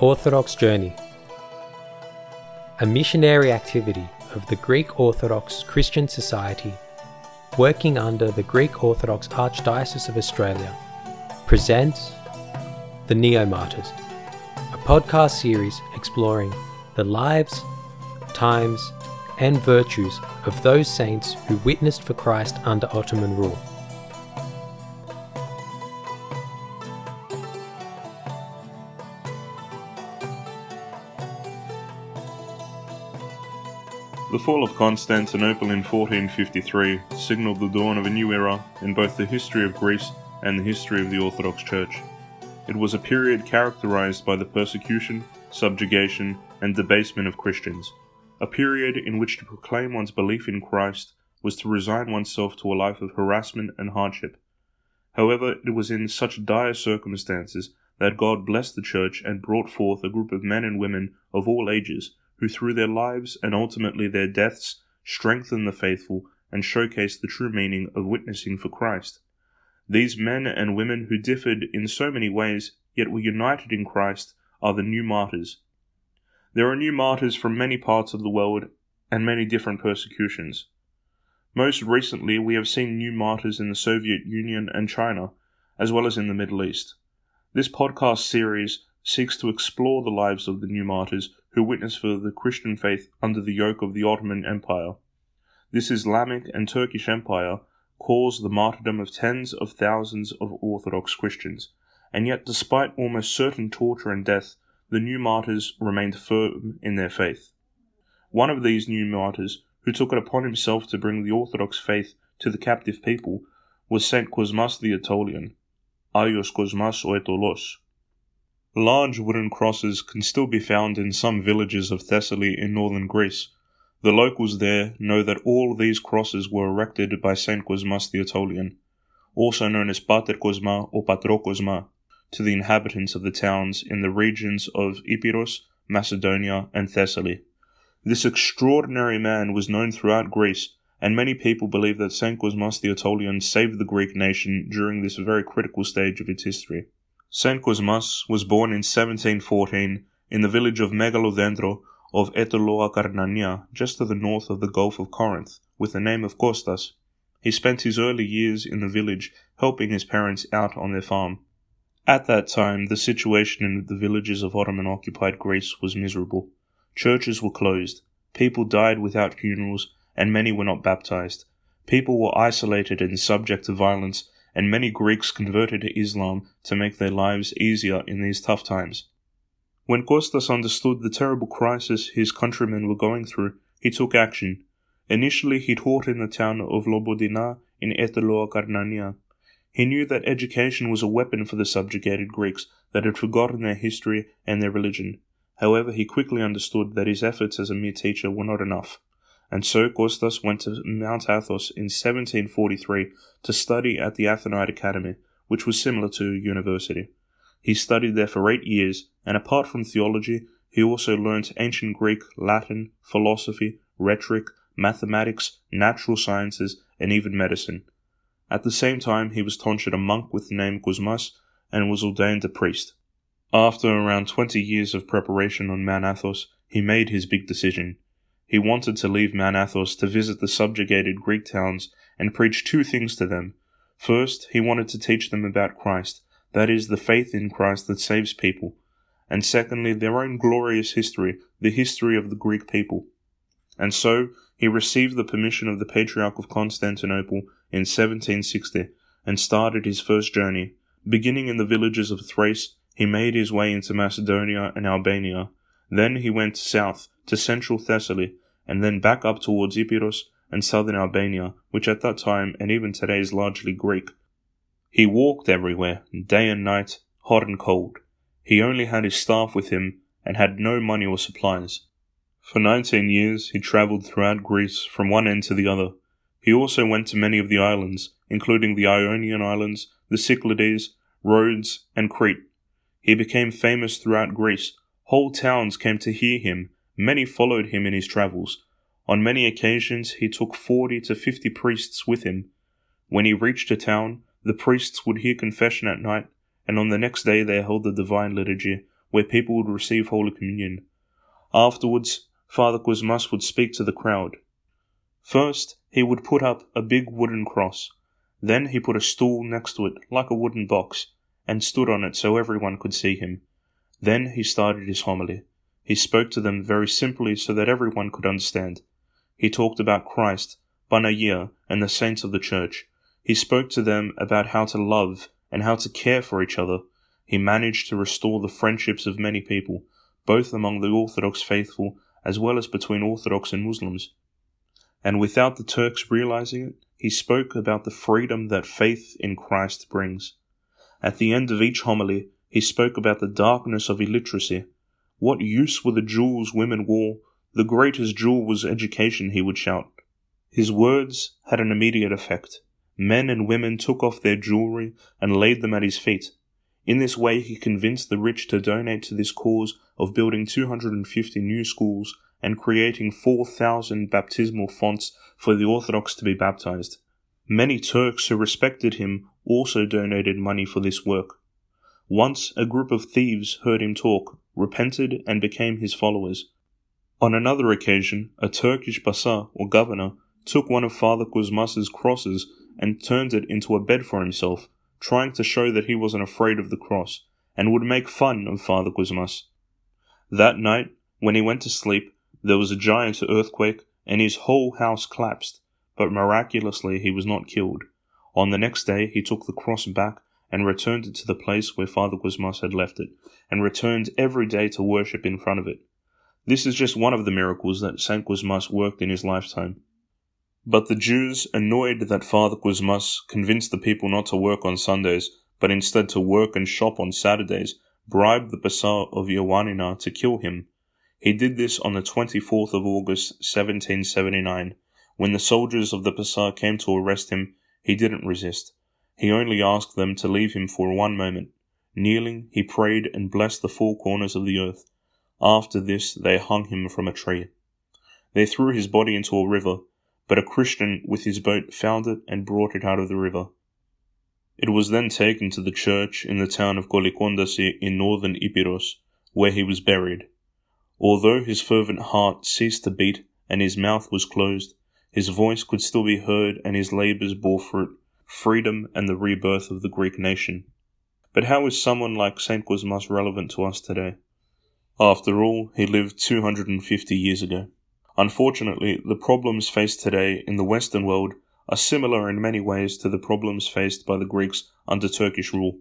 Orthodox Journey A missionary activity of the Greek Orthodox Christian Society, working under the Greek Orthodox Archdiocese of Australia, presents The Neo Martyrs, a podcast series exploring the lives, times, and virtues of those saints who witnessed for Christ under Ottoman rule. The fall of Constantinople in 1453 signalled the dawn of a new era in both the history of Greece and the history of the Orthodox Church. It was a period characterized by the persecution, subjugation, and debasement of Christians, a period in which to proclaim one's belief in Christ was to resign oneself to a life of harassment and hardship. However, it was in such dire circumstances that God blessed the Church and brought forth a group of men and women of all ages who through their lives and ultimately their deaths strengthen the faithful and showcase the true meaning of witnessing for Christ. These men and women who differed in so many ways, yet were united in Christ, are the new martyrs. There are new martyrs from many parts of the world and many different persecutions. Most recently, we have seen new martyrs in the Soviet Union and China, as well as in the Middle East. This podcast series seeks to explore the lives of the new martyrs who witnessed for the Christian faith under the yoke of the Ottoman Empire. This Islamic and Turkish Empire caused the martyrdom of tens of thousands of Orthodox Christians, and yet, despite almost certain torture and death, the new martyrs remained firm in their faith. One of these new martyrs, who took it upon himself to bring the Orthodox faith to the captive people, was Saint Cosmas the Aetolian, Aios Cosmas o Aetolos, Large wooden crosses can still be found in some villages of Thessaly in northern Greece. The locals there know that all these crosses were erected by Saint Cosmas the Aetolian, also known as Pater Cosma or Patro Cosma, to the inhabitants of the towns in the regions of Epirus, Macedonia, and Thessaly. This extraordinary man was known throughout Greece, and many people believe that Saint Cosmas the Aetolian saved the Greek nation during this very critical stage of its history. Saint Cosmas was born in 1714 in the village of Megalodendro of Aetoloakarnania, just to the north of the Gulf of Corinth, with the name of Kostas. He spent his early years in the village helping his parents out on their farm. At that time, the situation in the villages of Ottoman occupied Greece was miserable. Churches were closed, people died without funerals, and many were not baptized. People were isolated and subject to violence, and many Greeks converted to Islam to make their lives easier in these tough times. When Kostas understood the terrible crisis his countrymen were going through, he took action. Initially, he taught in the town of Lobodina in Aetoloakarnania. He knew that education was a weapon for the subjugated Greeks that had forgotten their history and their religion. However, he quickly understood that his efforts as a mere teacher were not enough and so Kostas went to Mount Athos in 1743 to study at the Athonite Academy, which was similar to a university. He studied there for eight years, and apart from theology, he also learnt ancient Greek, Latin, philosophy, rhetoric, mathematics, natural sciences, and even medicine. At the same time, he was tonsured a monk with the name Cosmas and was ordained a priest. After around twenty years of preparation on Mount Athos, he made his big decision. He wanted to leave Mount Athos to visit the subjugated Greek towns and preach two things to them. First, he wanted to teach them about Christ, that is, the faith in Christ that saves people. And secondly, their own glorious history, the history of the Greek people. And so, he received the permission of the Patriarch of Constantinople in 1760 and started his first journey. Beginning in the villages of Thrace, he made his way into Macedonia and Albania. Then he went south to central Thessaly, and then back up towards Epirus and southern Albania, which at that time and even today is largely Greek. He walked everywhere, day and night, hot and cold. He only had his staff with him and had no money or supplies. For nineteen years he travelled throughout Greece from one end to the other. He also went to many of the islands, including the Ionian Islands, the Cyclades, Rhodes, and Crete. He became famous throughout Greece. Whole towns came to hear him Many followed him in his travels. On many occasions he took forty to fifty priests with him. When he reached a town, the priests would hear confession at night, and on the next day they held the divine liturgy, where people would receive Holy Communion. Afterwards, Father Cosmas would speak to the crowd. First, he would put up a big wooden cross. Then he put a stool next to it, like a wooden box, and stood on it so everyone could see him. Then he started his homily. He spoke to them very simply so that everyone could understand. He talked about Christ, Panagia, and the saints of the church. He spoke to them about how to love and how to care for each other. He managed to restore the friendships of many people, both among the Orthodox faithful as well as between Orthodox and Muslims. And without the Turks realizing it, he spoke about the freedom that faith in Christ brings. At the end of each homily, he spoke about the darkness of illiteracy. What use were the jewels women wore? The greatest jewel was education, he would shout. His words had an immediate effect. Men and women took off their jewelry and laid them at his feet. In this way, he convinced the rich to donate to this cause of building 250 new schools and creating 4,000 baptismal fonts for the Orthodox to be baptized. Many Turks who respected him also donated money for this work. Once a group of thieves heard him talk, repented, and became his followers. On another occasion, a Turkish Pasa, or governor, took one of Father Cosmas's crosses and turned it into a bed for himself, trying to show that he wasn't afraid of the cross, and would make fun of Father Cosmas. That night, when he went to sleep, there was a giant earthquake, and his whole house collapsed, but miraculously he was not killed. On the next day he took the cross back and returned it to the place where Father Cosmas had left it, and returned every day to worship in front of it. This is just one of the miracles that Saint Cosmas worked in his lifetime. But the Jews, annoyed that Father Cosmas convinced the people not to work on Sundays, but instead to work and shop on Saturdays, bribed the Pasa of Ioannina to kill him. He did this on the 24th of August, 1779. When the soldiers of the Pasa came to arrest him, he didn't resist. He only asked them to leave him for one moment. Kneeling, he prayed and blessed the four corners of the earth. After this, they hung him from a tree. They threw his body into a river, but a Christian with his boat found it and brought it out of the river. It was then taken to the church in the town of Kolikondasi in northern Epirus, where he was buried. Although his fervent heart ceased to beat and his mouth was closed, his voice could still be heard and his labors bore fruit, freedom and the rebirth of the Greek nation. But how is someone like St. Cosmas relevant to us today? After all, he lived 250 years ago. Unfortunately, the problems faced today in the Western world are similar in many ways to the problems faced by the Greeks under Turkish rule.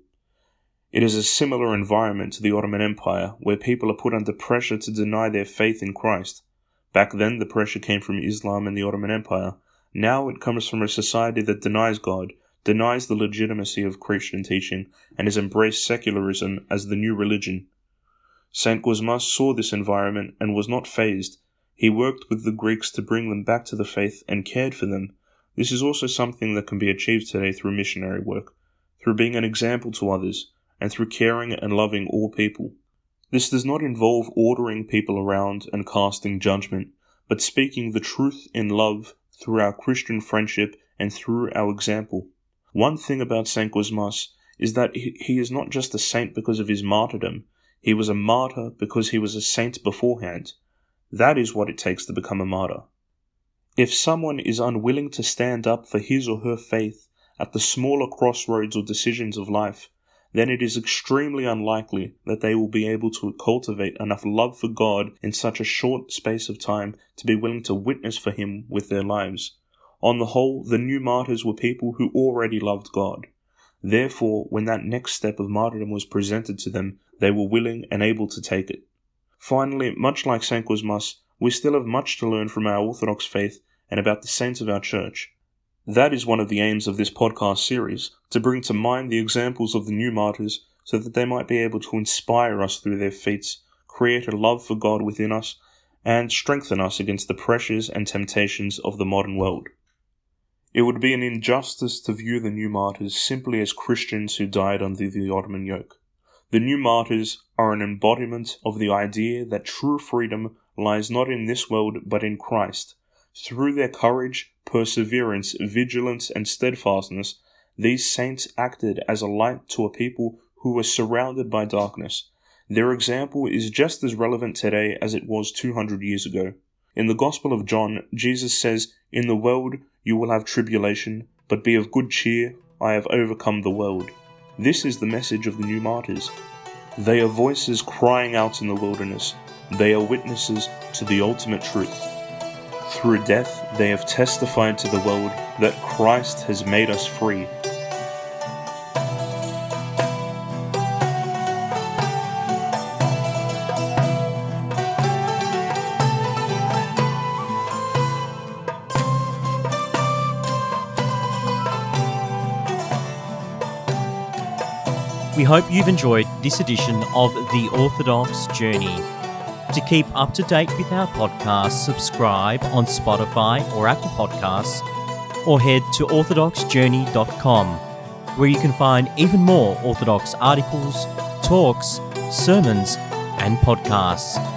It is a similar environment to the Ottoman Empire, where people are put under pressure to deny their faith in Christ. Back then, the pressure came from Islam and the Ottoman Empire. Now it comes from a society that denies God, denies the legitimacy of Christian teaching, and has embraced secularism as the new religion. St. Cosmas saw this environment and was not fazed. He worked with the Greeks to bring them back to the faith and cared for them. This is also something that can be achieved today through missionary work, through being an example to others, and through caring and loving all people. This does not involve ordering people around and casting judgment, but speaking the truth in love through our Christian friendship and through our example. One thing about St. Cosmas is that he is not just a saint because of his martyrdom, he was a martyr because he was a saint beforehand. That is what it takes to become a martyr. If someone is unwilling to stand up for his or her faith at the smaller crossroads or decisions of life, then it is extremely unlikely that they will be able to cultivate enough love for God in such a short space of time to be willing to witness for Him with their lives. On the whole, the new martyrs were people who already loved God. Therefore, when that next step of martyrdom was presented to them, they were willing and able to take it. Finally, much like St. Cosmas, we still have much to learn from our Orthodox faith and about the saints of our church. That is one of the aims of this podcast series, to bring to mind the examples of the new martyrs so that they might be able to inspire us through their feats, create a love for God within us, and strengthen us against the pressures and temptations of the modern world. It would be an injustice to view the new martyrs simply as Christians who died under the Ottoman yoke. The new martyrs are an embodiment of the idea that true freedom lies not in this world but in Christ. Through their courage, perseverance, vigilance, and steadfastness, these saints acted as a light to a people who were surrounded by darkness. Their example is just as relevant today as it was 200 years ago. In the Gospel of John, Jesus says, In the world you will have tribulation, but be of good cheer, I have overcome the world. This is the message of the new martyrs. They are voices crying out in the wilderness. They are witnesses to the ultimate truth. Through death, they have testified to the world that Christ has made us free. We hope you've enjoyed this edition of The Orthodox Journey. To keep up to date with our podcast, subscribe on Spotify or Apple Podcasts, or head to orthodoxjourney.com, where you can find even more Orthodox articles, talks, sermons, and podcasts.